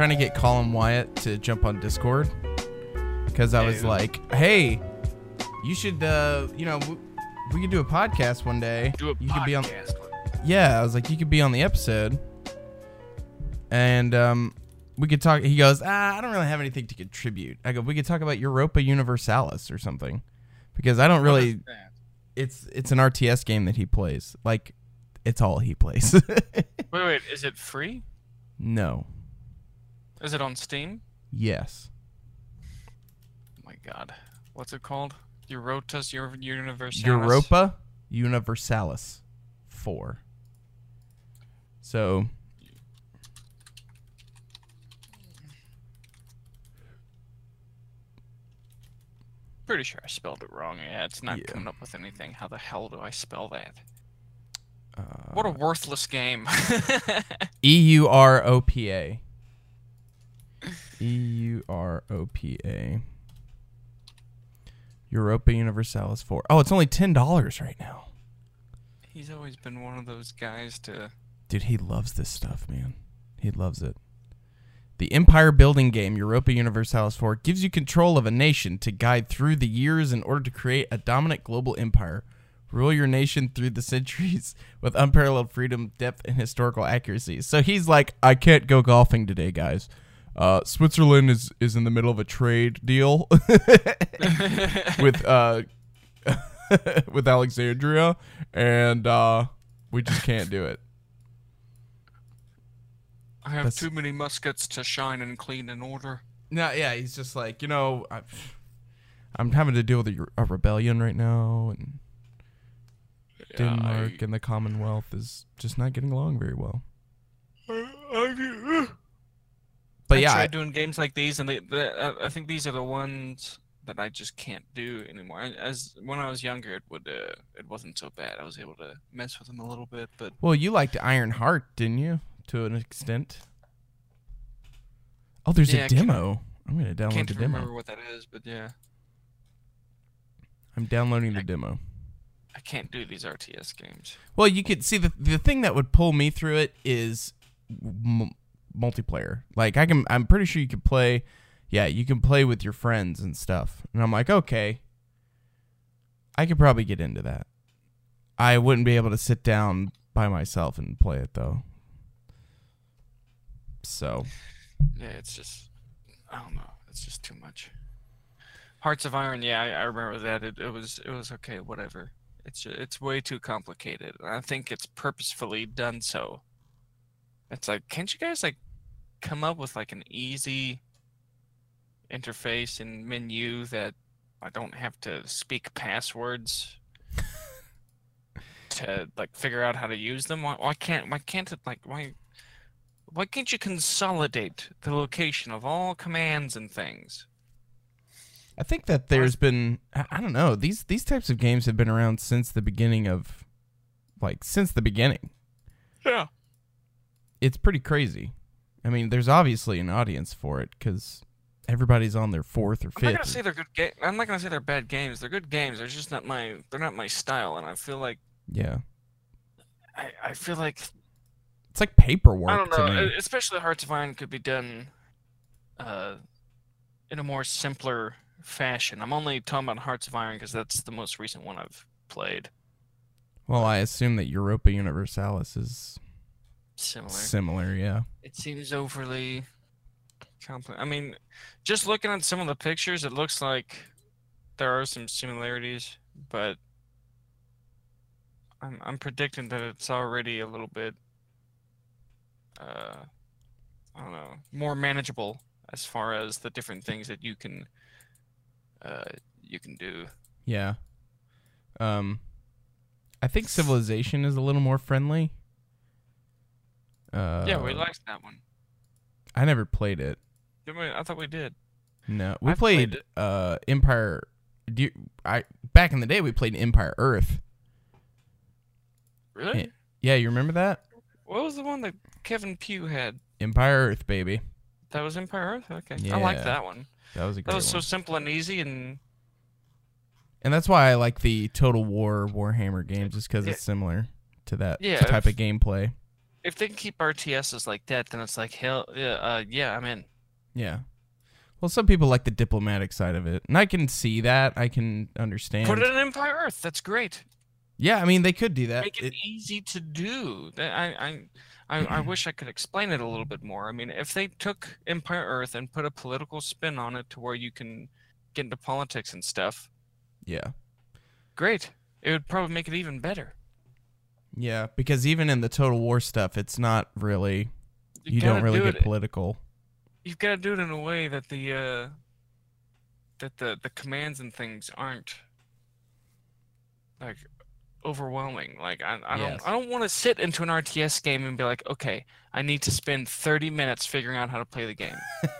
Trying to get Colin Wyatt to jump on Discord because I was like, hey, you should, uh, you know, we, we could do a podcast one day. Do a you could be on. podcast. Yeah, I was like, you could be on the episode, and um, we could talk. He goes, ah, I don't really have anything to contribute. I go, we could talk about Europa Universalis or something, because I don't really. It's it's an RTS game that he plays. Like, it's all he plays. Wait, wait. Is it free? no. Is it on Steam? Yes. Oh my god. What's it called? Eurotas Universalis. Europa Universalis 4. So, Pretty sure I spelled it wrong. Yeah, it's not Yeah. coming up with anything. How the hell do I spell that? uh, What a worthless game. E U R O P A. E U R O P A. Europa Universalis 4. Oh, it's only $10 right now. He's always been one of those guys to. Dude, he loves this stuff, man. He loves it. The empire building game Europa Universalis 4 gives you control of a nation to guide through the years in order to create a dominant global empire. Rule your nation through the centuries with unparalleled freedom, depth, and historical accuracy. So he's like, I can't go golfing today, guys. Uh, Switzerland is, is in the middle of a trade deal with uh, with Alexandria, and uh, we just can't do it. I have That's- too many muskets to shine and clean in order. No, yeah, he's just like you know, I, I'm having to deal with a, a rebellion right now, and Yeah, Denmark I- and the Commonwealth is just not getting along very well. I, But I yeah, tried I- doing games like these, and they, they, I I think these are the ones that I just can't do anymore. As when I was younger, it would uh, it wasn't so bad. I was able to mess with them a little bit, but well, you liked Iron Heart, didn't you, to an extent? Oh, there's Yeah, a I demo. I'm gonna download the demo. can't the demo. remember what that is. But yeah, I'm downloading the demo. I can't do these RTS games. Well, you could see the the thing that would pull me through it is m- multiplayer. Like I can, I'm pretty sure you could play. Yeah, you can play with your friends and stuff. And I'm like, okay, I could probably get into that. I wouldn't be able to sit down by myself and play it though. So Yeah, it's just I don't know. It's just too much. Hearts of Iron, yeah, I, I remember that. It, it was it was okay, whatever. It's it's way too complicated. I think it's purposefully done so. It's like, can't you guys like come up with like an easy interface and menu that I don't have to speak passwords to like figure out how to use them? Why, why can't why can't it like why why can't you consolidate the location of all commands and things? I think that there's been I I don't know these these types of games have been around since the beginning of like since the beginning. Yeah. It's pretty crazy. I mean, there's obviously an audience for it because everybody's on their fourth or fifth. I'm not gonna say they're good ga- I'm not gonna say they're bad games. They're good games. They're just not my they're not my style, and I feel like yeah, I, I feel like it's like paperwork I don't to know. me. Especially Hearts of Iron could be done uh, in a more simpler fashion. I'm only talking about Hearts of Iron because that's the most recent one I've played. well, I assume that Europa Universalis is Similar. similar. Yeah, It seems overly complex. I mean, just looking at some of the pictures, it looks like there are some similarities, but I'm I'm predicting that it's already a little bit uh I don't know, more manageable as far as the different things that you can uh you can do. yeah. Um, I think Civilization is a little more friendly. Uh, yeah, we liked that one. I never played it. Did we? I thought we did. No, we played played, uh Empire. Do you, I back in the day we played Empire Earth. Really? Yeah, you remember that What was the one that Kevin Pugh had? Empire Earth, baby. That was Empire Earth? Okay. I like that one. That was a That was one. so simple and easy and And that's why I like the Total War Warhammer games, just because Yeah. it's similar to that Yeah, type if- of gameplay. If they can keep RTSs like that, then it's like hell, yeah, uh, yeah, I'm in. Yeah. Well, some people like the diplomatic side of it, and I can see that. I can understand. Put it in Empire Earth. That's great. Yeah, I mean they could do that. Make it, It- easy to do. I, I, I, I wish I could explain it a little bit more. I mean, if they took Empire Earth and put a political spin on it to where you can get into politics and stuff, yeah, great. It would probably make it even better. Yeah, because even in the Total War stuff, it's not really. You, gotta don't really do get it- political. You've got to do it in a way that the uh, that the the commands and things aren't like overwhelming. Like I, I Yes. don't I don't want to sit into an RTS game and be like, okay, I need to spend 30 minutes figuring out how to play the game.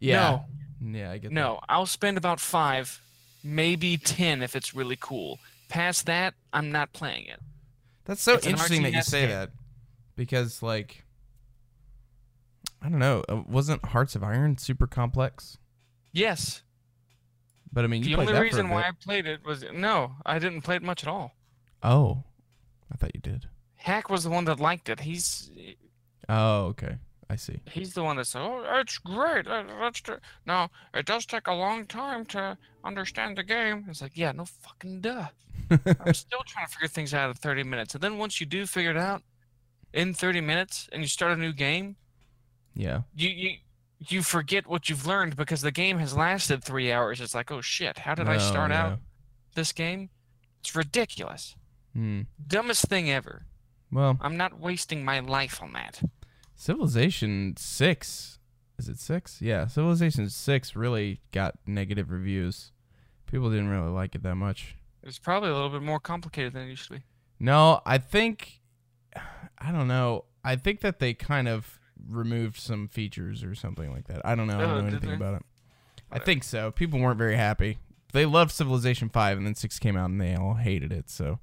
Yeah, yeah, I get No, no, I'll spend about five, maybe 10 if it's really cool. Past that, I'm not playing it. That. That's so It's interesting that you say game. that, because like, I don't know, uh, wasn't Hearts of Iron super complex? Yes, But I mean, you the only that reason for a why bit. I played it was no, I didn't play it much at all. Oh, I thought you did. Hack was the one that liked it. He's Oh, okay, I see. He's the one that said, "Oh, it's great. Let's do." No, it does take a long time to understand the game. It's like, yeah, no fucking duh. I'm still trying to figure things out in 30 minutes, and then once you do figure it out in 30 minutes, and you start a new game, yeah, you you you forget what you've learned because the game has lasted three hours. It's like, oh shit, how did I Oh, start out this game? It's ridiculous. Hmm. Dumbest thing ever. Well, I'm not wasting my life on that. Civilization Six, is it six? Yeah, Civilization Six really got negative reviews. People didn't really like it that much. It was probably a little bit more complicated than it used to be. No, I think I don't know. I think that they kind of removed some features or something like that. I don't know. I Oh, don't know anything they? about it. I think so. People weren't very happy. They loved Civilization Five, and then Six came out, and they all hated it. So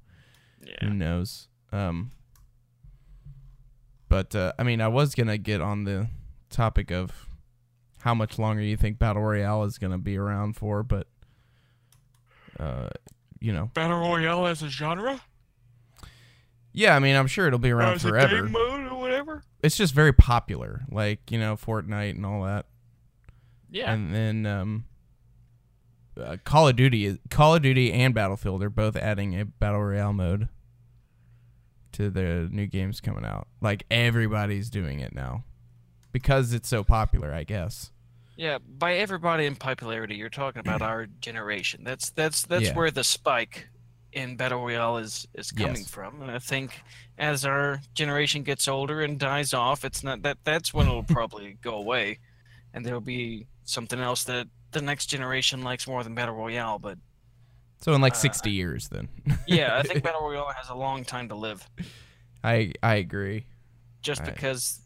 Yeah. who knows? Um, but uh, I mean, I was gonna get on the topic of how much longer you think Battle Royale is gonna be around for, but uh, you know, Battle Royale as a genre? yeah, I mean, I'm sure it'll be around a forever. game mode or whatever? It's just very popular, like you know, Fortnite and all that. Yeah. And then um, uh, Call of Duty, Call of Duty and Battlefield are both adding a battle royale mode to the new games coming out. Like everybody's doing it now because it's so popular, I guess. yeah, by everybody in popularity, you're talking about our generation. That's that's that's Yeah. where the spike in Battle Royale is is coming Yes. from. And I think as our generation gets older and dies off, it's not that that's when it'll probably go away. And there'll be something else that the next generation likes more than Battle Royale, but So in like Uh, 60 years, then. yeah, I think Battle Royale has a long time to live. I I agree. just Right. because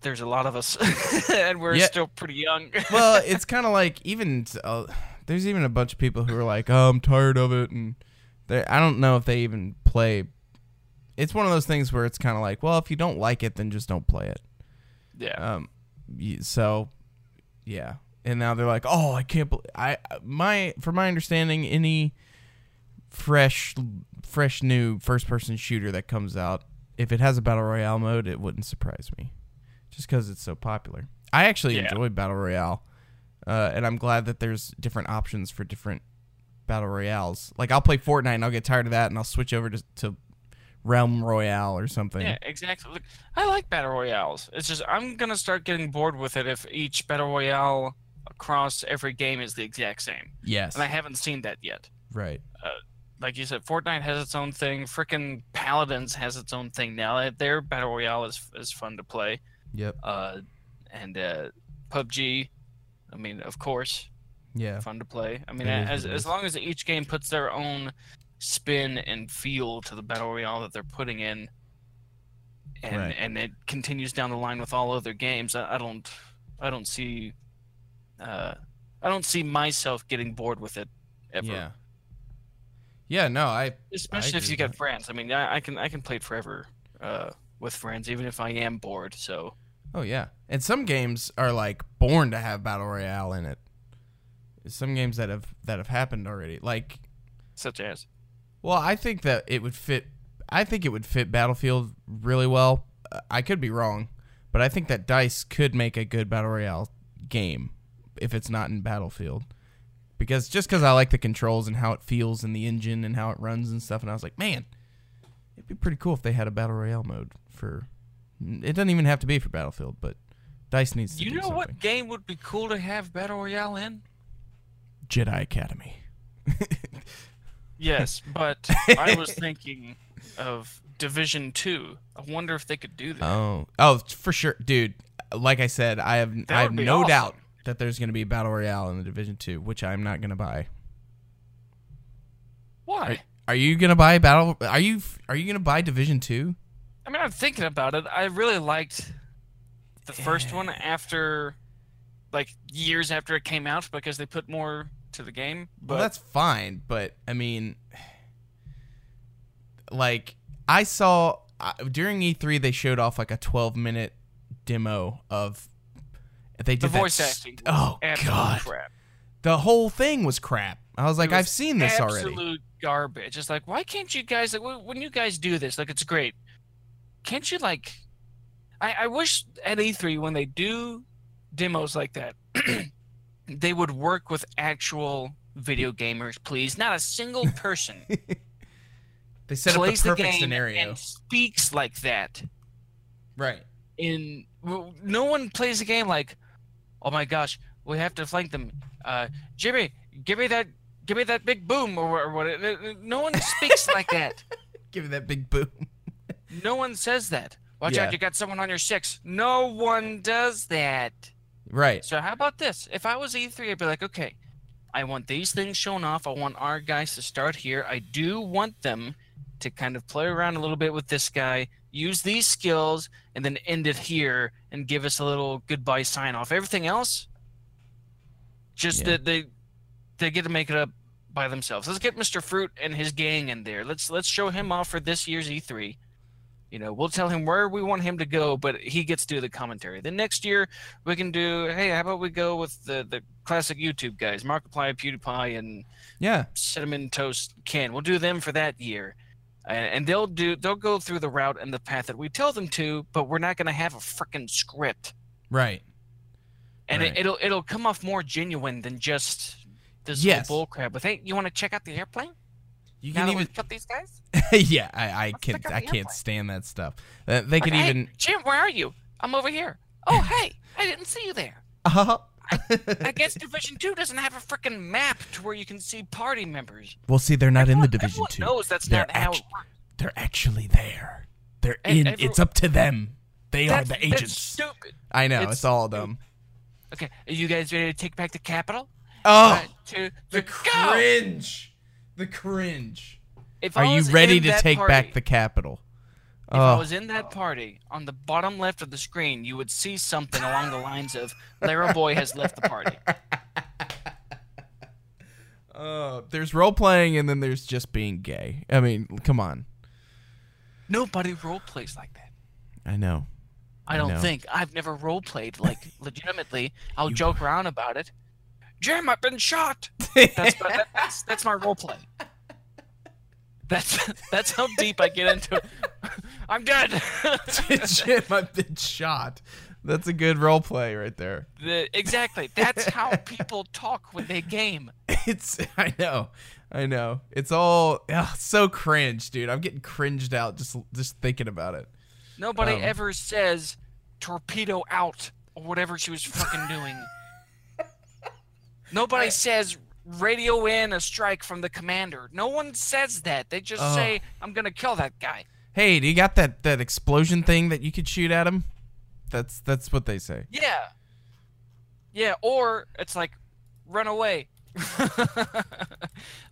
there's a lot of us and we're Yeah. still pretty young. well, it's kind of like even uh, there's even a bunch of people who are like, "Oh, I'm tired of it," and they I don't know if they even play. It's one of those things where it's kind of like, well, if you don't like it, then just don't play it. yeah. Um, so yeah, and now they're like, "Oh, I can't." Bel I my from my understanding, any fresh fresh new first person shooter that comes out, if it has a battle royale mode, it wouldn't surprise me, just because it's so popular. I actually Yeah. enjoy battle royale, uh, and I'm glad that there's different options for different battle royales. Like I'll play Fortnite and I'll get tired of that, and I'll switch over to, to Realm Royale or something. Yeah, exactly. Look, I like battle royales. It's just I'm gonna start getting bored with it if each battle royale across every game is the exact same, Yes, and I haven't seen that yet. right. Like you said, Fortnite has its own thing. Frickin' Paladins has its own thing now. Their battle royale is is fun to play. Yep. Uh, and uh, PUBG, I mean, of course, Yeah. fun to play. I mean, It is as it as is. long as each game puts their own spin and feel to the battle royale that they're putting in, and Right. and it continues down the line with all other games, I, I don't I don't see uh, I don't see myself getting bored with it ever. Yeah. Yeah, no, I Especially if you get friends. I mean, I, I can I can play it forever uh, with friends, even if I am bored. So Oh yeah. And some games are like born to have battle royale in it. Some games that have that have happened already. Like such as well, I think that it would fit I think it would fit Battlefield really well. Uh, I could be wrong, but I think that Dice could make a good battle royale game if it's not in Battlefield. Because just because I like the controls and how it feels and the engine and how it runs and stuff, and I was like, man, it'd be pretty cool if they had a battle royale mode for. It doesn't even have to be for Battlefield, but Dice needs to You do know something. what game would be cool to have battle royale in? Jedi Academy. Yes, but I was thinking of Division Two. I wonder if they could do that. Oh, oh, for sure, dude. Like I said, I have That I have no awesome. doubt that there's going to be a battle royale in the Division Two, which I'm not going to buy. Why? Are, are you going to buy battle? Are you are you going to buy Division Two? I mean, I'm thinking about it. I really liked the first one after, like years after it came out, because they put more to the game. But Well, that's fine, but I mean, like I saw uh, during E3, they showed off like a 12 minute demo of. They did the voice acting. Oh absolute god, crap. the whole thing was crap. I was like, was I've seen this already. Absolute garbage. It's like, why can't you guys like when you guys do this? Like, it's great. Can't you like? I I wish at E3 when they do demos like that, they would work with actual video gamers, please. Not a single person They set up the plays the, perfect game scenario. and speaks like that. Right. In no one plays the game like, oh my gosh, we have to flank them. Uh, Jimmy, give me that, give me that big boom or, or what? No one speaks like that. Give me that big boom. No one says that. Watch Yeah. out, you got someone on your six. No one does that. Right. So how about this? If I was E3, I'd be like, okay, I want these things shown off. I want our guys to start here. I do want them to kind of play around a little bit with this guy, use these skills, and then end it here and give us a little goodbye sign off. Everything else, just Yeah. that they they get to make it up by themselves. Let's get Mr. Fruit and his gang in there. Let's let's show him off for this year's E3. You know, we'll tell him where we want him to go, but he gets to do the commentary. Then next year we can do. Hey, how about we go with the the classic YouTube guys, Markiplier, PewDiePie, and Yeah. Cinnamon Toast Ken. We'll do them for that year, and, and they'll do. They'll go through the route and the path that we tell them to, but we're not going to have a freaking script, Right. and Right. it, it'll it'll come off more genuine than just this Yes. whole bullcrap. With hey, you want to check out the airplane? You can that even cut these guys. yeah, I, I can out I can't airplane. stand that stuff. Uh, they could Like, hey, even Jim, where are you? I'm over here. Oh, hey, I didn't see you there. uh, I guess Division Two doesn't have a freaking map to where you can see party members. Well, see, they're not in the division two. knows that's They're not how it actu- works. They're actually there. They're And in. every- it's up to them. They are the that's agents. stupid. I know. it's It's, all dumb. Okay, are you guys ready to take back the capital? Oh, One, two, the go! cringe. The cringe. If Are you ready to take back the capital? If I Oh, was in that party, on the bottom left of the screen, you would see something along the lines of "Lara Boy has left the party." oh, there's role playing and then there's just being gay. I mean, come on. Nobody role plays like that. I know. I don't know. think I've never role played like legitimately. I'll joke around about it. Jim, I've been shot. That's my, that's that's my role play. That's that's how deep I get into it. I'm dead. Jim, I've been shot. That's a good role play right there. The- exactly. That's how people talk when they game. It's I know. I know. It's all ugh, so cringe, dude. I'm getting cringed out just just thinking about it. Nobody Um, ever says torpedo out or whatever she was fucking doing. Nobody says radio in a strike from the commander. No one says that. They just Oh. say, I'm gonna kill that guy. Hey, do you got that that explosion thing that you could shoot at him? That's that's what they say. Yeah. Yeah, or it's like, run away. I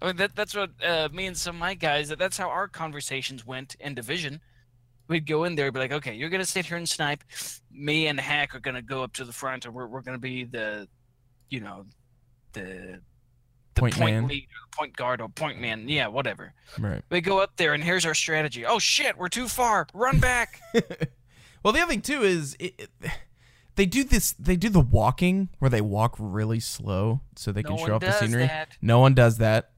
mean, that, that's what uh, me and some of my guys, that, that's how our conversations went in Division. We'd go in there be like, okay, you're to sit here and snipe. Me and Hack are to go up to the front and we're, we're to be the, you know, the, the Point point, man. lead or point guard or point man. Yeah, whatever. Right. We go up there and here's our strategy. Oh shit, we're too far. Run back. Well, the other thing too is it, it- they do this. They do the walking where they walk really slow so they No can show off the scenery. that. No one does that.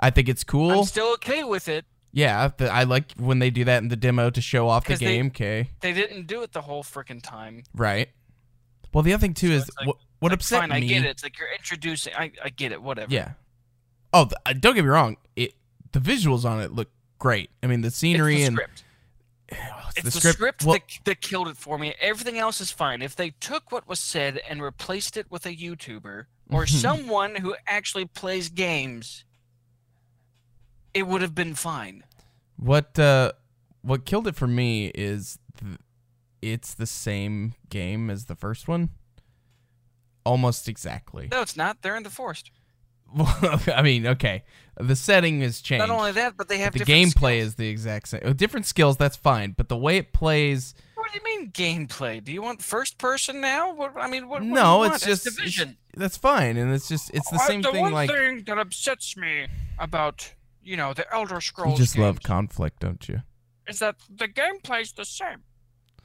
I think it's cool. I'm still okay with it. Yeah, the, I like when they do that in the demo to show off the 'Cause they- game. Okay, They didn't do it the whole freaking time. right. Well, the other thing too So is like- what, Like, upset fine, me. I get it. It's like you're introducing. I, I get it. Whatever. Yeah. Oh, th- uh, don't get me wrong. It the visuals on it look great. I mean, the It's scenery the and script. oh, It's the, script, that, that killed it for me. Everything else is fine. If they took what was said and replaced it with a YouTuber or someone who actually plays games, it would have been fine. What uh, what killed it for me is th- it's the same game as the first one, almost exactly. No, it's not. They're in the forest. Well, I mean, okay, the setting has changed. Not only that, but they have the different gameplay skills. is the exact same. uh, Different skills, that's fine, but the way it plays, What do you mean gameplay? Do you want first person now? What, I mean, what? what no, you it's just it's- division. that's fine, and it's just it's the Uh, same the thing. one Like thing that upsets me about you know the Elder Scrolls. you just love conflict, don't you? is that the gameplay's the same.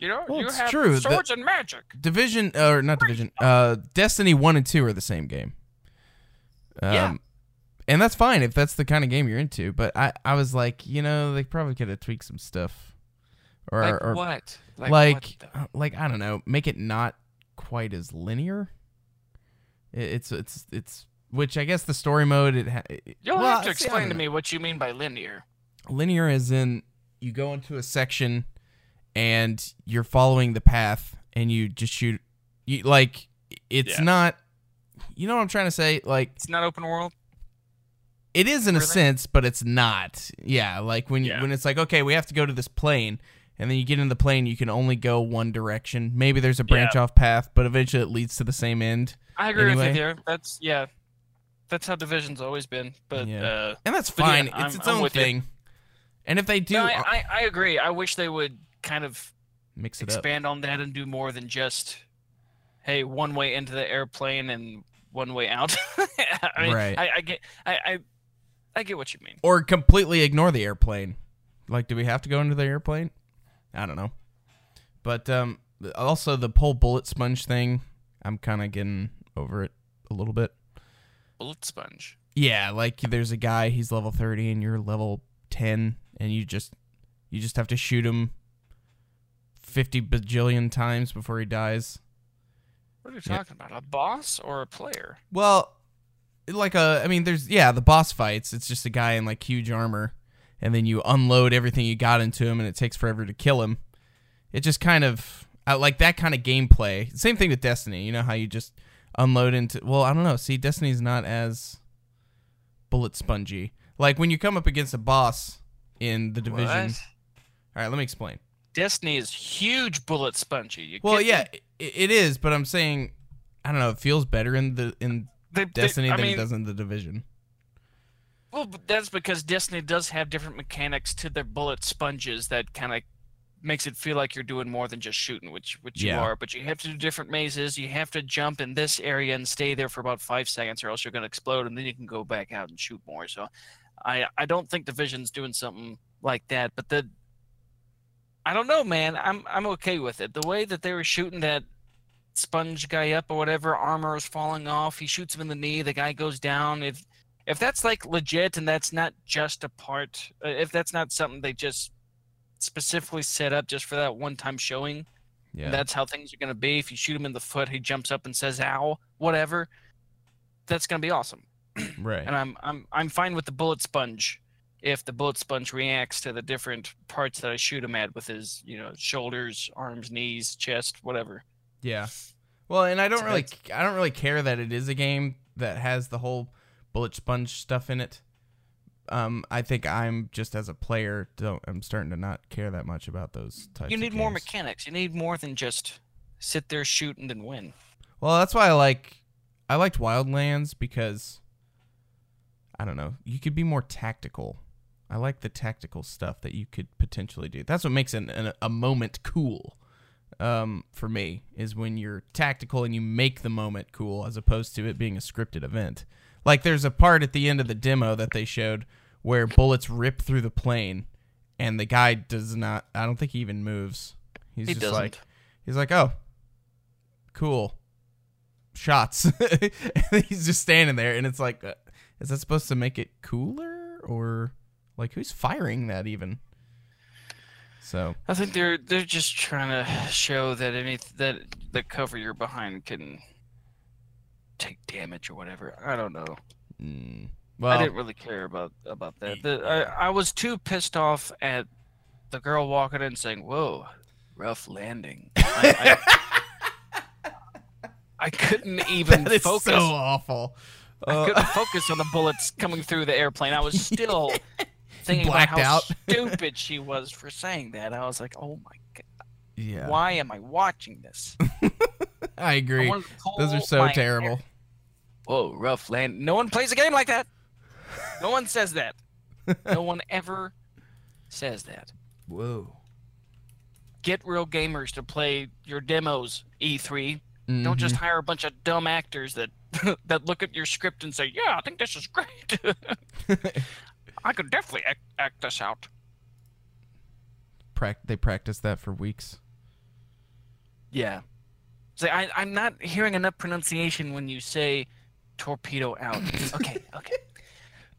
You know, Well, you it's have true, the- swords and magic. Division or not Division. Uh, Destiny one and two are the same game. Um, Yeah. and that's fine if that's the kind of game you're into. But I, I was like, you know, they probably could have tweaked some stuff, or Like or what? like what uh, like I don't know, make it not quite as linear. It, it's it's it's which I guess the story mode it. Ha- You'll well, have to explain to me what you mean by linear. linear is in you go into a section and you're following the path and you just shoot you like it's Yeah. not you know what I'm trying to say like It's not open world. it is in a sense but it's not yeah like when Yeah. when it's like okay we have to go to this plane and then you get in the plane you can only go one direction maybe there's a branch off path but eventually it leads to the same end I agree with you there. That's yeah. That's how division's always been. But Yeah. uh, and that's yeah, fine I'm- it's its own with you. thing and if they do no, I, I I agree. I wish they would kind of mix it up expand on that and do more than just hey one way into the airplane and one way out. I mean, Right. I, I get I, I I get what you mean. or completely ignore the airplane. Like, do we have to go into the airplane? I don't know. But um, also the whole bullet sponge thing, I'm kind of getting over it a little bit. Bullet sponge. Yeah, like there's a guy, he's level 30 and you're level 10 and you just you just have to shoot him 50 bajillion times before he dies. What are you Yeah. talking about? A boss or a player? Well, like a, I mean, there's yeah, the boss fights. It's just a guy in like huge armor, and then you unload everything you got into him, and it takes forever to kill him. It just kind of I like that kind of gameplay. Same thing with Destiny. You know how you just unload into. Well, I don't know. See, Destiny's not as bullet spongy. Like when you come up against a boss in the division. What? All right, let me explain. Destiny is huge bullet spongy. You Well, yeah, it, it is, but I'm saying I don't know. It feels better in the in they- they- Destiny I than mean, it does in the division. Well, that's because Destiny does have different mechanics to their bullet sponges that kind of makes it feel like you're doing more than just shooting, which which Yeah. you are. But you have to do different mazes. You have to jump in this area and stay there for about five seconds, or else you're going to explode, and then you can go back out and shoot more. So, I I don't think Division's doing something like that. But the I don't know, man. I'm I'm okay with it. The way that they were shooting that sponge guy up or whatever, armor is falling off. He shoots him in the knee. The guy goes down. If if that's like legit and that's not just a part, uh, if that's not something they just specifically set up just for that one time showing, Yeah. that's how things are going to be. If you shoot him in the foot, he jumps up and says "ow," whatever. That's going to be awesome, right. and I'm I'm I'm fine with the bullet sponge. If the bullet sponge reacts to the different parts that I shoot him at with his, you know, shoulders, arms, knees, chest, whatever. Yeah. Well, and I don't So really, I don't really care that it is a game that has the whole bullet sponge stuff in it. Um, I think I'm just as a player, don't I'm starting to not care that much about those types. You need more mechanics. You need more than just sit there, shoot, and then win. Well, that's why I like, I liked Wildlands because, I don't know, you could be more tactical. I like the tactical stuff that you could potentially do. That's what makes an, an, a moment cool. Um, for me, is when you're tactical and you make the moment cool, as opposed to it being a scripted event. Like there's a part at the end of the demo that they showed where bullets rip through the plane, and the guy does not. I don't think he even moves. He's He just doesn't. like, he's like, oh, cool shots. he's just standing there, and it's like, uh, is that supposed to make it cooler, or Like who's firing that even? So I think they're they're just trying to show that any that the cover you're behind can take damage or whatever. I don't know. mm, I didn't really care about about that. The, I, I was too pissed off at the girl walking in saying, "Whoa, rough landing." I, I, I couldn't even that is focus. so awful. I Uh, couldn't focus on the bullets coming through the airplane. I was still thinking about how out. stupid she was for saying that. I was like, "Oh my god, yeah, why am I watching this?" I I agree. to Those are so my hair. terrible. Whoa, rough land. No one plays a game like that. No one says that. No one ever says that. Whoa. Get real gamers to play your demos, E3. Mm-hmm. Don't just hire a bunch of dumb actors that that look at your script and say, "Yeah, I think this is great. I could definitely act, act this out." Prac- they practiced that for weeks. Yeah. So I, I'm not hearing enough pronunciation when you say torpedo out. okay, okay.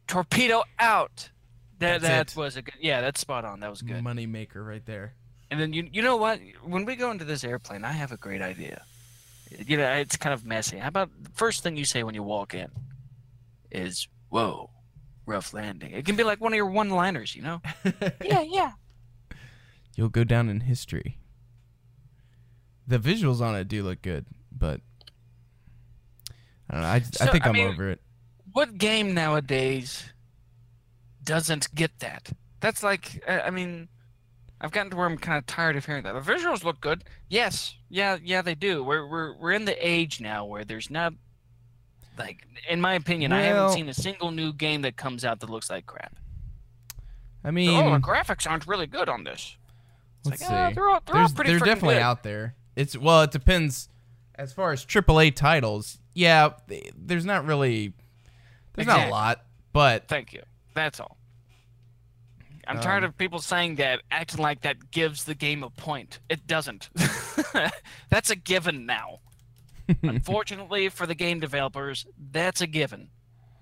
Torpedo out. That That's that it. was a good. Yeah, that's spot on. That was good. Money maker right there. And then you you know what? When we go into this airplane, I have a great idea. You know, it's kind of messy. How about the first thing you say when you walk in is "Whoa, rough landing." It can be like one of your one-liners, you know? yeah, yeah. You'll go down in history. The visuals on it do look good, but I don't know. I, just- I think I I'm mean- over it. What game nowadays doesn't get that? That's like, uh, I mean, I've gotten to where I'm kind of tired of hearing that. The visuals look good. Yes, yeah, yeah, they do. We're we're we're in the age now where there's not, like, in my opinion, I haven't seen a single new game that comes out that looks like crap. I oh, mean, the graphics aren't really good on this. It's let's like, see. they're all, they're all they're definitely good. out there. It's well, it depends. As far as AAA titles, yeah, th- there's not really, there's not a lot, but Thank you. That's all. I'm tired Um, of people saying that, acting like that gives the game a point. It doesn't. that's a given now. Unfortunately for the game developers, that's a given.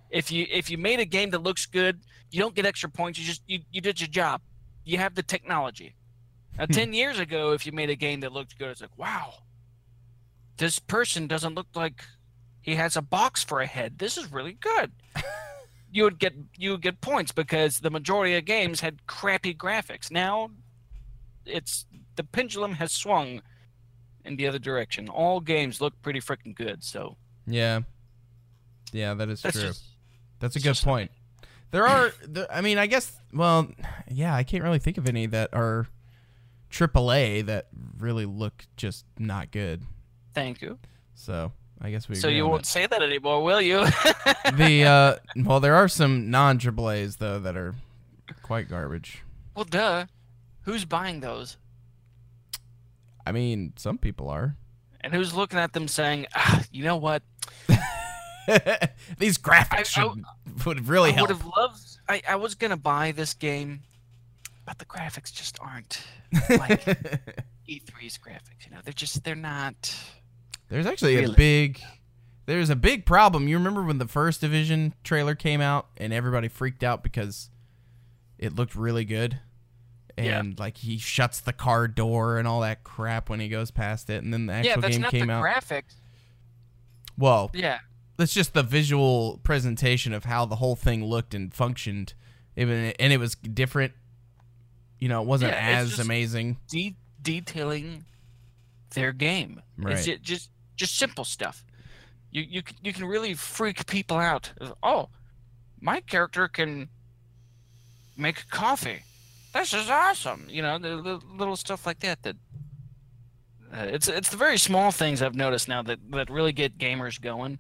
If you if you made a game that looks good, you don't get extra points. You just you, you did your job. You have the technology. Now, hmm. ten years ago, if you made a game that looked good, it's like, wow, this person doesn't look like he has a box for a head. This is really good. you would get you would get points because the majority of games had crappy graphics. Now, it's the pendulum has swung in the other direction. All games look pretty freaking good. So yeah, yeah, that is that's true. just That's a good point. There are, there, I mean, I guess, well, yeah, I can't really think of any that are AAA that really look just not good. thank you. So I guess we. So you on won't say that anymore, will you? the uh, well, there are some non AAA's though that are quite garbage. well, duh. Who's buying those? I mean, some people are. And who's looking at them saying, ah, you know what? These graphics I- I- would really I help. would have loved. I, I was gonna buy this game, but the graphics just aren't like E3's graphics. You know, they're just they're not. There's actually a big there's a big problem. You remember when the first division trailer came out and everybody freaked out because it looked really good? Yeah. And like he shuts the car door and all that crap when he goes past it and then the actual yeah, that's game not came the out. graphics. well, Yeah, that's just the visual presentation of how the whole thing looked and functioned. Even and it was different. You know, it wasn't Yeah, as amazing. de- detailing their game. Right. It's just just simple stuff. You you you can really freak people out. Oh, my character can make coffee. This is awesome. You know, the, little stuff like that. That uh, it's it's the very small things I've noticed now that that really get gamers going.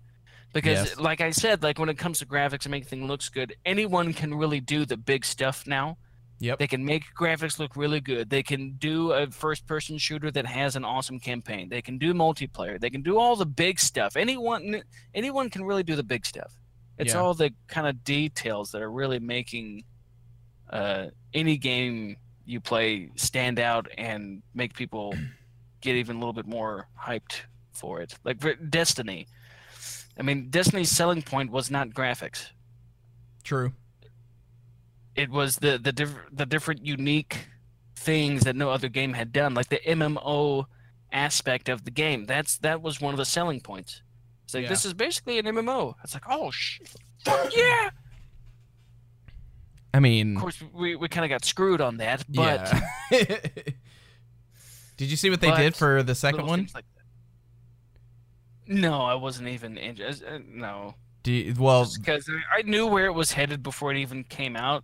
Because, Yes. like I said, like when it comes to graphics and making things looks good, anyone can really do the big stuff now. Yep. They can make graphics look really good. They can do a first person shooter that has an awesome campaign. They can do multiplayer. They can do all the big stuff. Anyone anyone can really do the big stuff. It's Yeah. all the kind of details that are really making uh, any game you play stand out and make people get even a little bit more hyped for it. Like for Destiny. I mean, Destiny's selling point was not graphics. True. it was the the diff- the different unique things that no other game had done, like the MMO aspect of the game. That's that was one of the selling points. It's like Yeah. this is basically an MMO. It's like oh shit, fuck yeah. I mean, Of course, we, we kind of got screwed on that, but yeah. did you see what they did for the second one? like. No, I wasn't even interested. Uh, no, Do you, well, because I knew where it was headed before it even came out,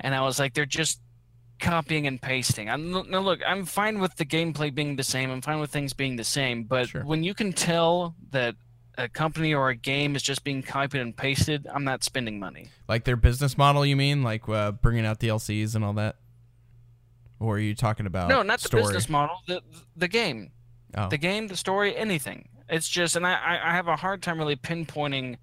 and I was like, they're just copying and pasting. I'm no look. I'm fine with the gameplay being the same. I'm fine with things being the same. But Sure. when you can tell that a company or a game is just being copied and pasted, I'm not spending money. like their business model, you mean, like uh, bringing out the DLCs and all that, or are you talking about no, not the story? business model. The the game. Oh, the game, the story, anything. It's just, and I, I- have a hard time really pinpointing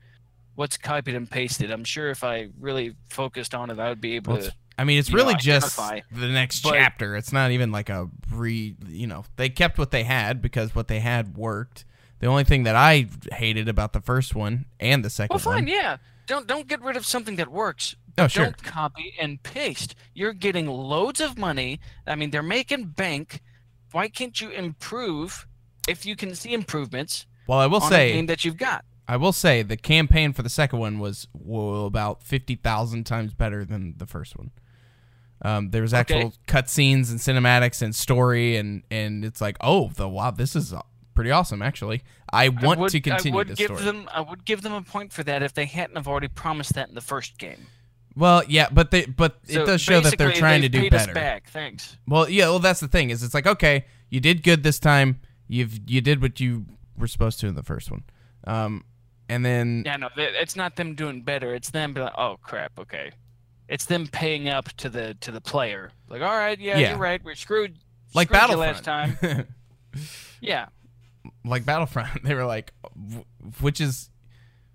what's copied and pasted. I'm sure if I really focused on it, I would be able Well, to. I mean, it's you know, really just the next But- chapter. It's not even like a re. You know, they kept what they had because what they had worked. The only thing that I hated about the first one and the second Well, fine, one. yeah. Don't don't get rid of something that works. Oh, sure. Don't copy and paste. You're getting loads of money. I mean, they're making bank. Why can't you improve if you can see improvements Well, I will say, game that you've got? I will say, the campaign for the second one was well, about fifty thousand times better than the first one. Um, there was Okay. actual cutscenes and cinematics and story, and and it's like, oh, the wow, this is pretty awesome. Actually, I want I would, to continue I would give story. them. I would give them a point for that if they hadn't have already promised that in the first game. Well, yeah, but they but it does show that they're trying to do paid us better. back. Thanks. Well, yeah, well that's the thing is it's like okay, you did good this time. You've you did what you were supposed to in the first one. Um and then Yeah, no, it's not them doing better. It's them being like, oh crap, okay. It's them paying up to the to the player. Like, all right, yeah, Yeah. you're right. We're screwed. like screwed Battlefront last time. Yeah, like Battlefront, they were like which is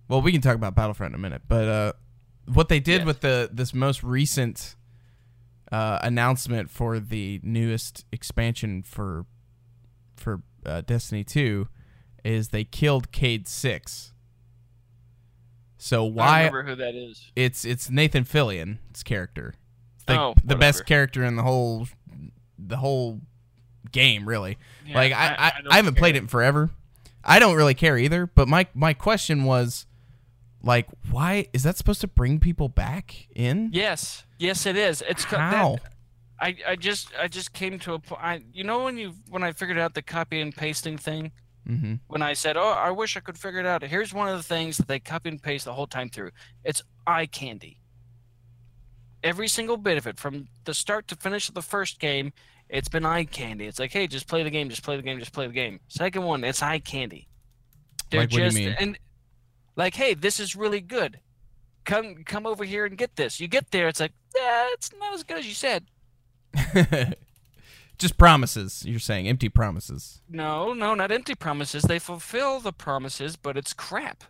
well, we can talk about Battlefront in a minute, but uh what they did Yes. with the this most recent uh announcement for the newest expansion for for uh, Destiny 2 is they killed Cayde 6. So I why remember who that is. it's it's Nathan Fillion's character. The, Oh, the best character in the whole the whole game, really. Yeah, like I I, don't I, haven't care. played it in forever. I don't really care either, but my my question was like why is that supposed to bring people back in? Yes, yes, it is. It's co- that- How? I, I just I just came to a point. I, you know when you when I figured out the copy and pasting thing. hmm When I said, "Oh, I wish I could figure it out." Here's one of the things that they copy and paste the whole time through. It's eye candy. Every single bit of it, from the start to finish of the first game, it's been eye candy. It's like, hey, just play the game, just play the game, just play the game. Second one, it's eye candy. They're Like, what do you just mean? and like, hey, this is really good. Come come over here and get this. You get there, it's like, yeah, it's not as good as you said. Just promises. You're saying empty promises. No, no, not empty promises. They fulfill the promises, but it's crap.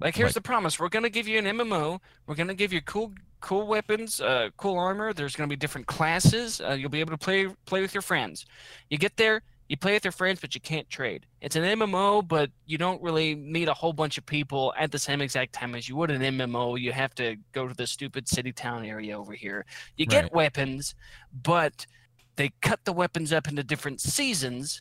Like here's Like- the promise: we're gonna give you an MMO. We're gonna give you cool, cool weapons, uh, cool armor. There's gonna be different classes. Uh, you'll be able to play play with your friends. You get there, you play with your friends, but you can't trade. It's an MMO, but you don't really meet a whole bunch of people at the same exact time as you would an MMO. You have to go to the stupid city town area over here. You get Right. weapons, but they cut the weapons up into different seasons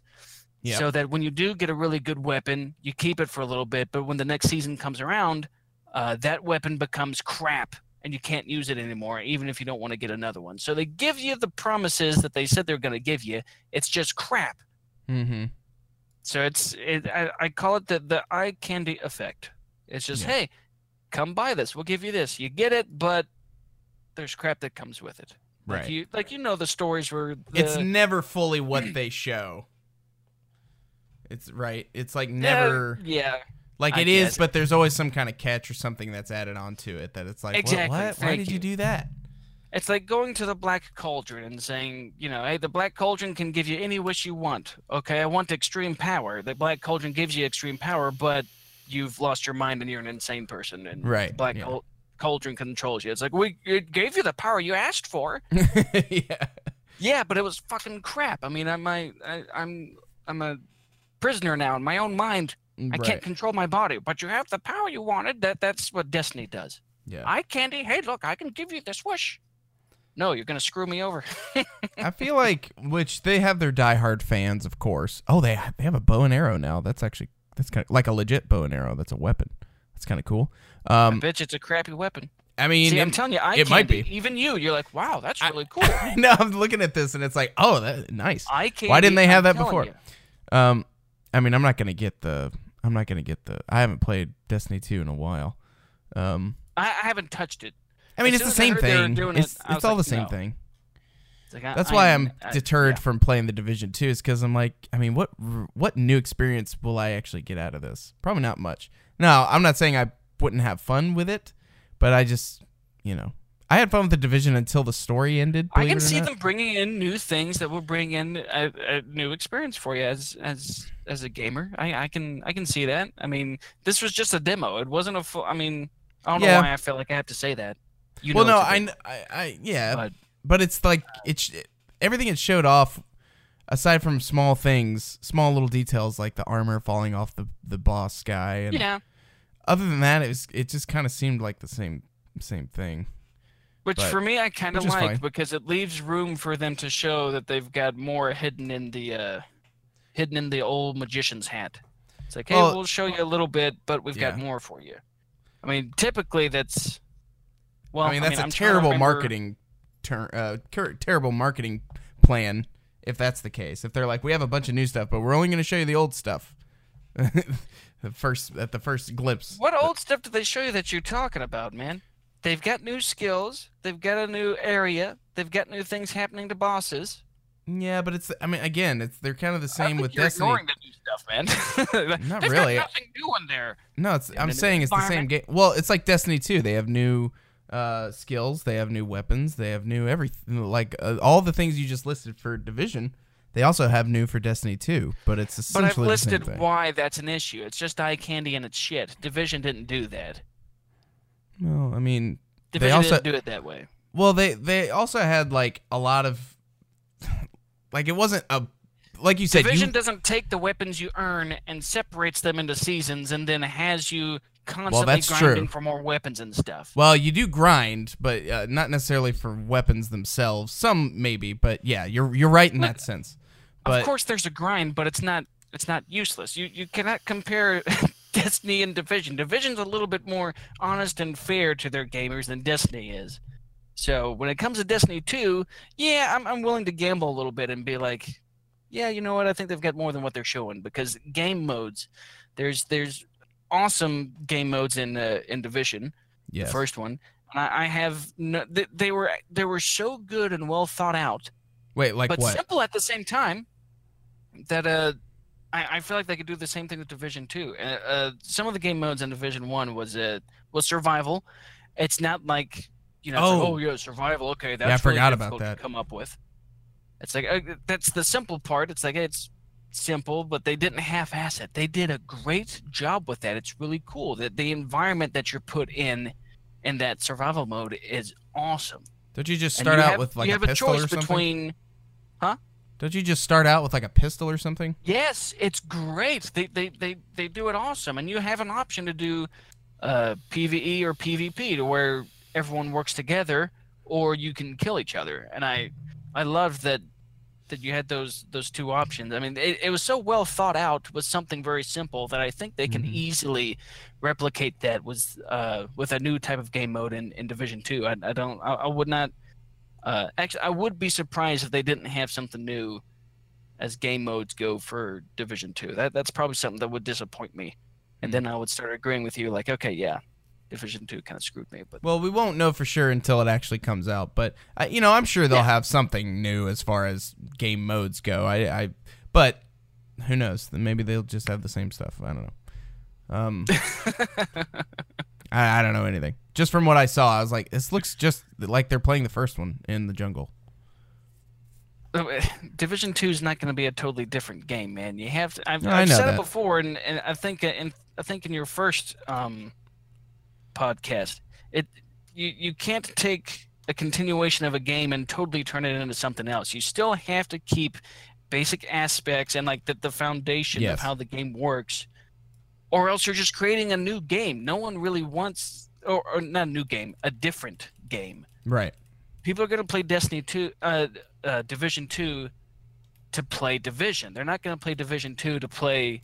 Yep. so that when you do get a really good weapon, you keep it for a little bit. But when the next season comes around, uh, that weapon becomes crap and you can't use it anymore, even if you don't want to get another one. So they give you the promises that they said they're going to give you. It's just crap. Mm-hmm. So it's it, I, I call it the the eye candy effect. It's just Yeah. hey, come buy this. We'll give you this. You get it, but there's crap that comes with it. Like Right. you like you know the stories where the, It's never fully what they show. It's right. It's like never yeah. Like I it is, but there's always some kind of catch or something that's added onto it that it's like, Exactly, what? Why did you you. do that? It's like going to the Black Cauldron and saying, you know, hey, the Black Cauldron can give you any wish you want. Okay, I want extreme power. The Black Cauldron gives you extreme power, but you've lost your mind and you're an insane person. And Right, Black yeah. Cau- Cauldron controls you. It's like we it gave you the power you asked for. yeah. Yeah, but it was fucking crap. I mean, I'm I, I, I'm I'm a prisoner now in my own mind. I Right. can't control my body, but you have the power you wanted. That that's what Destiny does. Yeah. Eye candy. Hey, look, I can give you this wish. No, you're gonna screw me over. I feel like which they have their diehard fans, of course. Oh, they they have a bow and arrow now. That's actually that's kind of like a legit bow and arrow. That's a weapon. That's kind of cool. Um, Bitch, it's a crappy weapon. I mean, See, I'm telling you, eye it might be. Even you, you're like, wow, that's I- really cool. no, I'm looking at this and it's like, oh, that nice. Eye candy. Why didn't they have I'm that before? you. Um, I mean, I'm not gonna get the. I'm not gonna get the. I haven't played Destiny 2 in a while. Um, I, I haven't touched it. I mean, As it's the soon as I same heard they were thing. doing it, It's it's all like, the same no. thing. Like, I- That's why I'm I- deterred yeah. from playing the Division 2 is because I'm like, I mean, what what new experience will I actually get out of this? Probably not much. No, I'm not saying I wouldn't have fun with it, but I just, you know, I had fun with the Division until the story ended. I can see not. them bringing in new things that will bring in a, a new experience for you as as as a gamer. I, I can I can see that. I mean, this was just a demo. It wasn't a full. I mean, I don't Yeah. know why I feel like I have to say that. You well, know no, I, I, I, yeah, but but it's like it's everything it showed off aside from small things small little details like the armor falling off the the boss guy and yeah. other than that it was it just kind of seemed like the same same thing Which but- for me, I kind of like fine. because it leaves room for them to show that they've got more hidden in the uh, hidden in the old magician's hat. It's like, hey, Well- we'll show you a little bit, but we've got more for you. I mean, typically that's. Well, i mean that's I'm a trying to terrible remember- marketing ter- uh, terrible marketing plan if that's the case if they're like we have a bunch of new stuff but we're only going to show you the old stuff the first at the first glimpse What old stuff did they show you that you're talking about, man? They've got new skills. They've got a new area. They've got new things happening to bosses. yeah but it's i mean again it's they're kind of the I same think with you're destiny ignoring the new stuff, man. Not really. Got nothing new in there. No, it's. Yeah, I'm saying it's the same game. Well, it's like Destiny 2. They have new uh, skills. They have new weapons. They have new everything. Like uh, all the things you just listed for Division, they also have new for Destiny 2. But it's essentially the same thing. But I've essentially the same listed thing. why that's an issue. It's just eye candy and it's shit. Division didn't do that. Well, I mean, they also- didn't do it that way. well, they they also had like a lot of, like it wasn't a, like you said, Division you, doesn't take the weapons you earn and separates them into seasons and then has you constantly that's grinding true. for more weapons and stuff. well, you do grind, but uh, not necessarily for weapons themselves. Some maybe, but yeah, you're you're right in that sense. But of course there's a grind, but it's not it's not useless. You you cannot compare Destiny and Division. Division's a little bit more honest and fair to their gamers than Destiny is. So when it comes to Destiny 2, yeah, I'm I'm willing to gamble a little bit and be like, yeah, you know what? I think they've got more than what they're showing because game modes, there's there's awesome game modes in uh, in Division yes. the first one. And I, I have no, they, they were they were so good and well thought out Wait, like but what? simple at the same time. That uh, I, I feel like they could do the same thing with Division Two. Uh, uh, some of the game modes in Division One was uh was survival. It's not like you know, it's like, Oh. oh yeah, survival. Okay, that's I really forgot about difficult to that. come up with. It's like uh, that's the simple part. It's like it's simple, but they didn't half-ass it. They did a great job with that. It's really cool that the environment that you're put in in that survival mode is awesome. Don't you just start you out have- with like you a have a choice or something? Don't you just start out with like a pistol or something? Yes, it's great. They they they, they do it awesome, and you have an option to do uh, PVE or PvP to where everyone works together, or you can kill each other. And I I love that that you had those those two options. I mean, it, it was so well thought out with something very simple that I think they can Mhm. easily replicate that with uh, with a new type of game mode in, in Division Two. I, I don't I, I would not. Uh, actually, I would be surprised if they didn't have something new as game modes go for Division Two. That that's probably something that would disappoint me, and then I would start agreeing with you, like, okay, yeah, Division Two kind of screwed me, but Well, we won't know for sure until it actually comes out, but uh, you know, I'm sure they'll Yeah. have something new as far as game modes go. I, I, but who knows? Then Maybe they'll just have the same stuff. I don't know. Um, I, I don't know anything. Just from what I saw, I was like, this looks just like they're playing the first one in the jungle. Division Two is not going to be a totally different game, man. You have to, I've, No, I've said that. it before, and, and I think in I think in your first um, podcast, it you you can't take a continuation of a game and totally turn it into something else. You still have to keep basic aspects and like the, the foundation Yes. of how the game works, or else you're just creating a new game. No one really wants or, or not a new game, a different game. Right. People are going to play Destiny 2, uh, uh, Division 2 to play Division. They're not going to play Division 2 to play,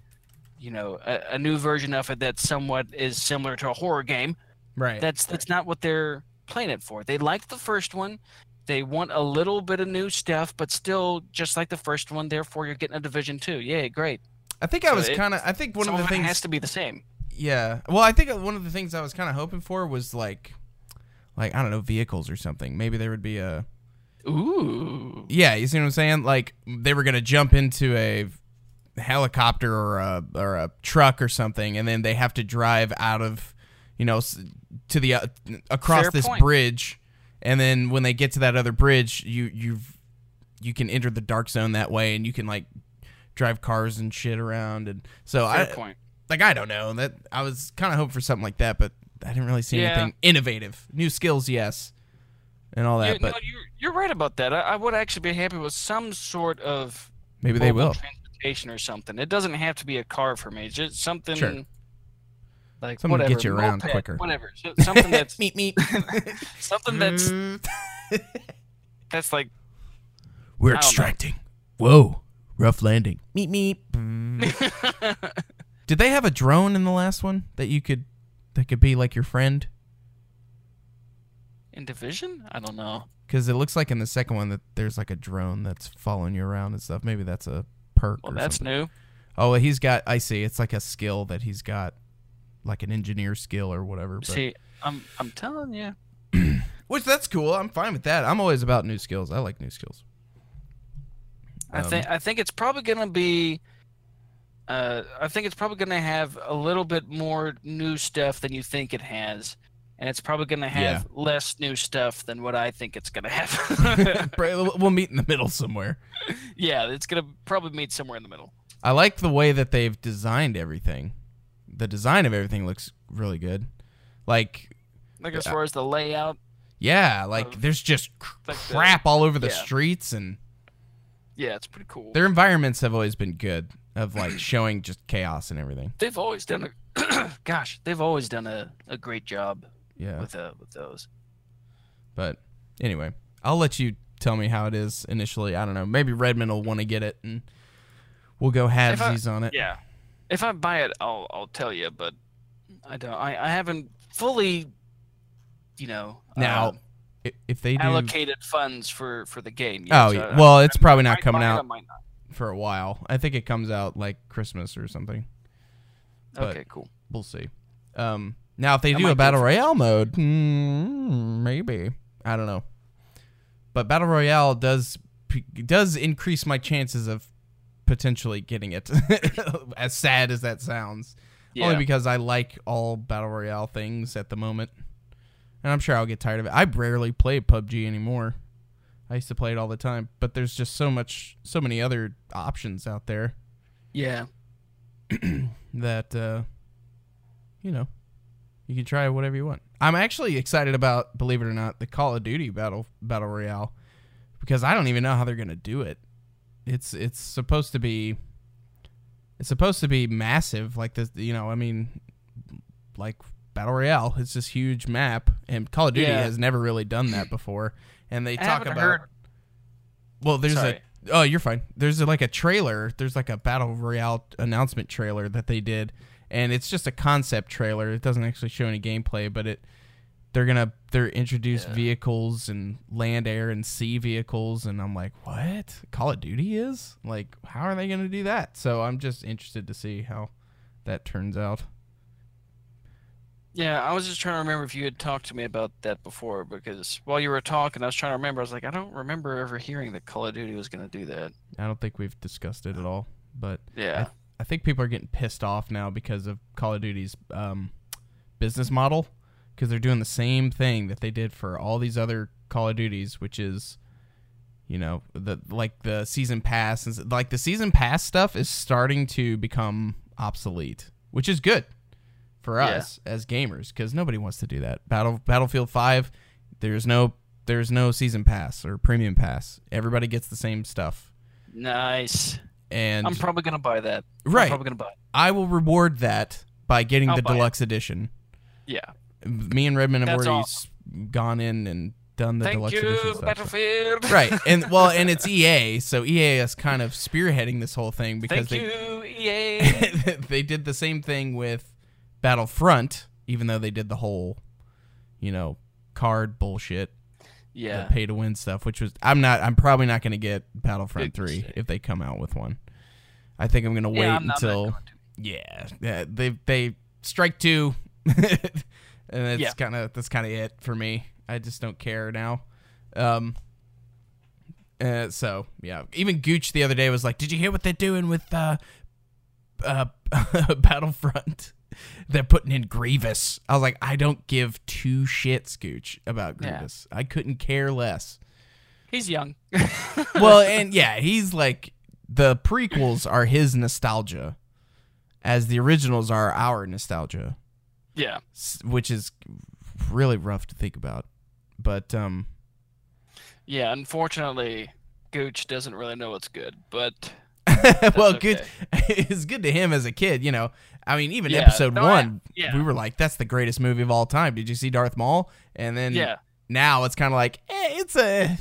you know, a, a new version of it that somewhat is similar to a horror game. Right. That's that's not what they're playing it for. They liked the first one. They want a little bit of new stuff, but still just like the first one. Therefore, you're getting a Division Two. Yay, great. I think I was kind of. I think one of the things has to be the same. Yeah. Well, I think one of the things I was kind of hoping for was like, like I don't know, vehicles or something. Maybe there would be a. Ooh. Yeah, you see what I'm saying? Like they were gonna jump into a helicopter or a or a truck or something, and then they have to drive out of, you know, to the uh, across Fair this point. bridge, and then when they get to that other bridge, you you've you can enter the dark zone that way, and you can like drive cars and shit around, and so Fair I point. Like I don't know that I was kind of hoping for something like that, but I didn't really see Yeah. anything innovative. New skills, yes, and all that, You, but no, you're, you're right about that. I, I would actually be happy with some sort of maybe they will. transportation or something. It doesn't have to be a car for me. Just something Sure. like Something to whatever, get you around moped, quicker. Whatever. So- Something that's meet meet. something that's that's like We're don't know. extracting. Whoa, rough landing. Meet meet. Did they have a drone in the last one that you could that could be like your friend? in division. I don't know. Because it looks like in the second one that there's like a drone that's following you around and stuff. Maybe that's a perk Well, that's something. new. Oh, well, he's got. I see. It's like a skill that he's got, like an engineer skill or whatever. But, See, I'm I'm telling you. which that's cool. I'm fine with that. I'm always about new skills. I like new skills. I Um, think I think it's probably gonna be. Uh, I think it's probably gonna have a little bit more new stuff than you think it has, and it's probably gonna have less new stuff than what I think it's gonna have. We'll meet in the middle somewhere. yeah, it's gonna probably meet somewhere in the middle. I like the way that they've designed everything. The design of everything looks really good. Like, Like as Yeah. far as the layout, yeah, like Of- there's just like the- crap all over the yeah. streets, and yeah, it's pretty cool. their environments have always been good of like showing just chaos and everything. they've always done a, gosh, they've always done a, a great job Yeah, with uh, with those. but anyway, I'll let you tell me how it is initially. I don't know. Maybe Redmond will want to get it, and we'll go If I- on it. Yeah, if I buy it, I'll I'll tell you, but I don't. I, I haven't fully, you know, Now, um, if they do allocated funds for for the game. Oh, yeah. so well, it's I probably might not coming buy it, I out might not. for a while. I think it comes out like Christmas or something. But- Okay, cool. We'll see. Um, now, if they I do a battle royale mode, hmm, maybe I don't know. But battle royale does does increase my chances of potentially getting it. as sad as that sounds, Yeah. only because I like all battle royale things at the moment, and I'm sure I'll get tired of it. I rarely play PUBG anymore. I used to play it all the time, but there's just so much, so many other options out there yeah. that uh, you know you can try whatever you want. I'm actually excited about, believe it or not, the Call of Duty battle battle royale because I don't even know how they're gonna do it. It's it's supposed to be it's supposed to be massive, like this. You know, I mean, like battle royale. It's this huge map, and Call of Duty Yeah. has never really done that before. And they I talk about heard- well, there's Sorry. a. Oh, you're fine. There's a, like a trailer. There's like a battle royale announcement trailer that they did, and it's just a concept trailer. It doesn't actually show any gameplay, but it. They're gonna they're introduce Yeah. vehicles and land, air, and sea vehicles, and I'm like, what? Call of Duty is like, how are they gonna do that? So I'm just interested to see how that turns out. Yeah, I was just trying to remember if you had talked to me about that before because while you were talking, I was trying to remember. I was like, I don't remember ever hearing that Call of Duty was going to do that. I don't think we've discussed it at all, but Yeah. I think people are getting pissed off now because of Call of Duty's um, business model because they're doing the same thing that they did for all these other Call of Duties, which is, you know, the like the season pass and like the season pass stuff is starting to become obsolete, which is good for Yeah. us as gamers because nobody wants to do that. Battle Battlefield Five, there's no there's no season pass or premium pass. Everybody gets the same stuff, Nice. and I'm probably going to buy that. I'm right. probably going to buy it. I will reward that by getting I'll the buy it. deluxe edition. Yeah. Me and Redmond have That's already gone in and done the Thank deluxe edition you, stuff. Battlefield. right, and well, and it's EA, so EA is kind of spearheading this whole thing because Thank they you, EA. they did the same thing with Battlefront, even though they did the whole, you know, card bullshit, yeah. the pay to win stuff, which was I'm not I'm probably not going to get Battlefront Good 3 shit. if they come out with one. I think I'm going to wait yeah, I'm until going yeah, yeah, they they strike 2 and that's Yeah. kind of that's kind of it for me. I just don't care now. Um uh, so yeah, even Gooch the other day was like, "Did you hear what they're doing with uh, uh, Battlefront? They're putting in Grievous." I was like, "I don't give two shits, Gooch, about Yeah. Grievous. I couldn't care less." He's young. well, and yeah, he's like the prequels are his nostalgia, as the originals are our nostalgia, yeah. which is really rough to think about. But um, Yeah, unfortunately, Gooch doesn't really know what's good, but well, okay. good. It's good to him as a kid, you know. I mean, even Yeah, episode no, I- one, yeah. we were like, "That's the greatest movie of all time." Did you see Darth Maul? And then yeah. now it's kind of like, eh, it's a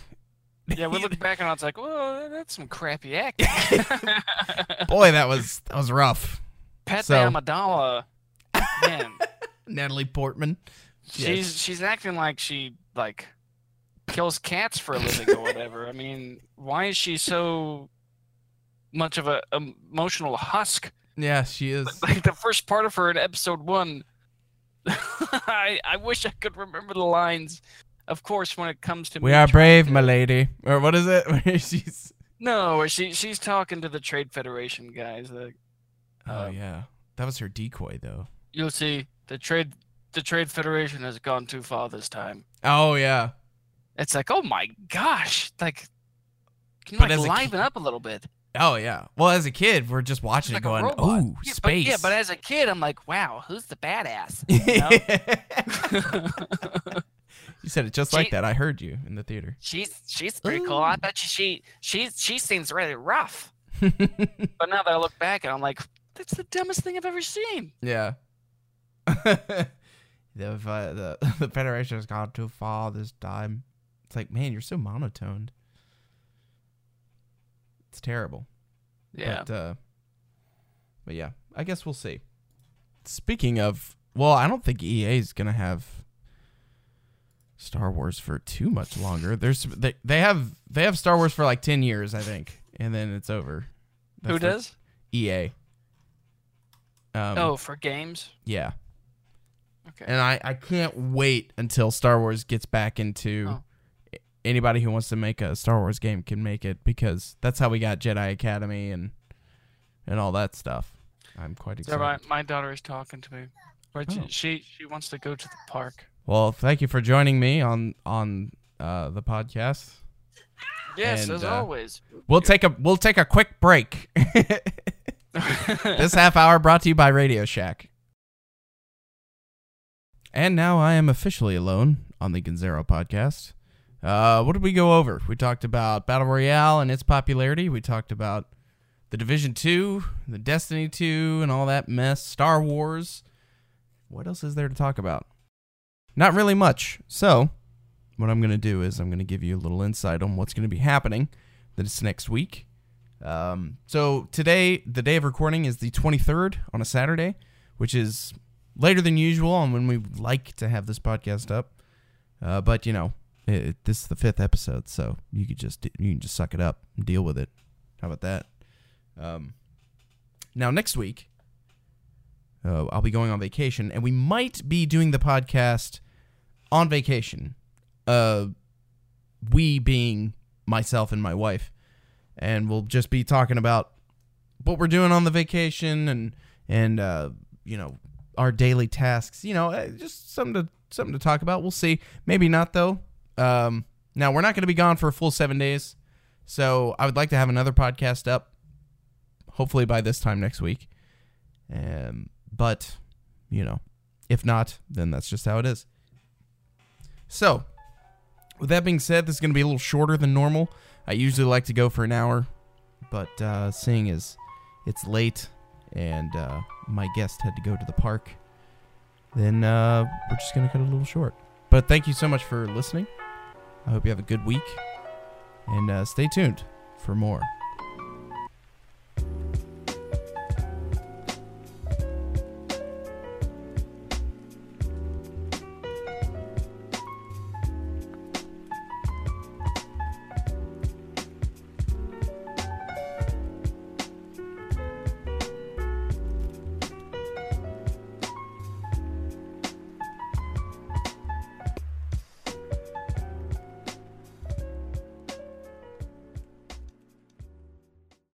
Yeah, we look back and it's like, well, that's some crappy acting. boy that was that was rough. Pat So- Amidala, man, Natalie Portman. Yes. she's she's acting like she like kills cats for a living or whatever. I mean, why is she so much of a emotional husk? Yeah, she is. Like the first part of her in episode one, I I wish I could remember the lines. Of course, when it comes to We are brave, to- my lady. Or what is it? Where she's No, she she's talking to the Trade Federation guys. Like, Oh Um, yeah. That was her decoy though. you'll see the trade the Trade Federation has gone too far this time. Oh yeah. It's like, oh my gosh, like can you But like liven kid- up a little bit? Oh yeah. Well, as a kid, we're just watching Like it going, robot. "Oh, Yeah, but- space." yeah, but as a kid, I'm like, wow, who's the badass? You know? you said it just like that. I heard you in the theater. she's she's pretty cool. I bet she she she seems really rough. But now that I look back, and I'm like, that's the dumbest thing I've ever seen. yeah. the, uh, the the Federation has gone too far this time. It's like, man, you're so monotoned. It's terrible. Yeah. But, uh, but yeah, I guess we'll see. Speaking of, well, I don't think EA is gonna have Star Wars for too much longer. There's they they have they have Star Wars for like ten years, I think, and then it's over. Who That's their- does? EA. Um, oh, for games. yeah, Okay. and I I can't wait until Star Wars gets back into. Oh. Anybody who wants to make a Star Wars game can make it because that's how we got Jedi Academy and and all that stuff. I'm quite So excited. my, my daughter is talking to me. But Oh. she she wants to go to the park. Well, thank you for joining me on on uh, the podcast. Yes, And, as uh, always. We'll take a we'll take a quick break. this half hour brought to you by Radio Shack. And now I am officially alone on the Gonzero podcast. Uh, what did we go over? We talked about Battle Royale and its popularity. We talked about the Division 2, the Destiny 2, and all that mess. Star Wars. What else is there to talk about? Not really much. So, what I'm going to do is I'm going to give you a little insight on what's going to be happening this next week. Um, so today, the day of recording is the 23rd on a Saturday, which is later than usual on when we like to have this podcast up. Uh, but you know, it, this is the fifth episode, so you could just you can just suck it up and deal with it. How about that? Um, now next week, uh, I'll be going on vacation, and we might be doing the podcast on vacation. Uh, we being myself and my wife, and we'll just be talking about what we're doing on the vacation and and uh, you know our daily tasks. You know, uh, just something to something to talk about. We'll see. Maybe not though. Um, now we're not going to be gone for a full seven days, so I would like to have another podcast up. Hopefully by this time next week. Um, but you know, if not, then that's just how it is. So, with that being said, this is going to be a little shorter than normal. I usually like to go for an hour, but uh, seeing as it's late and uh, my guest had to go to the park, then uh, we're just going to cut it a little short. But thank you so much for listening. I hope you have a good week. And uh, stay tuned for more.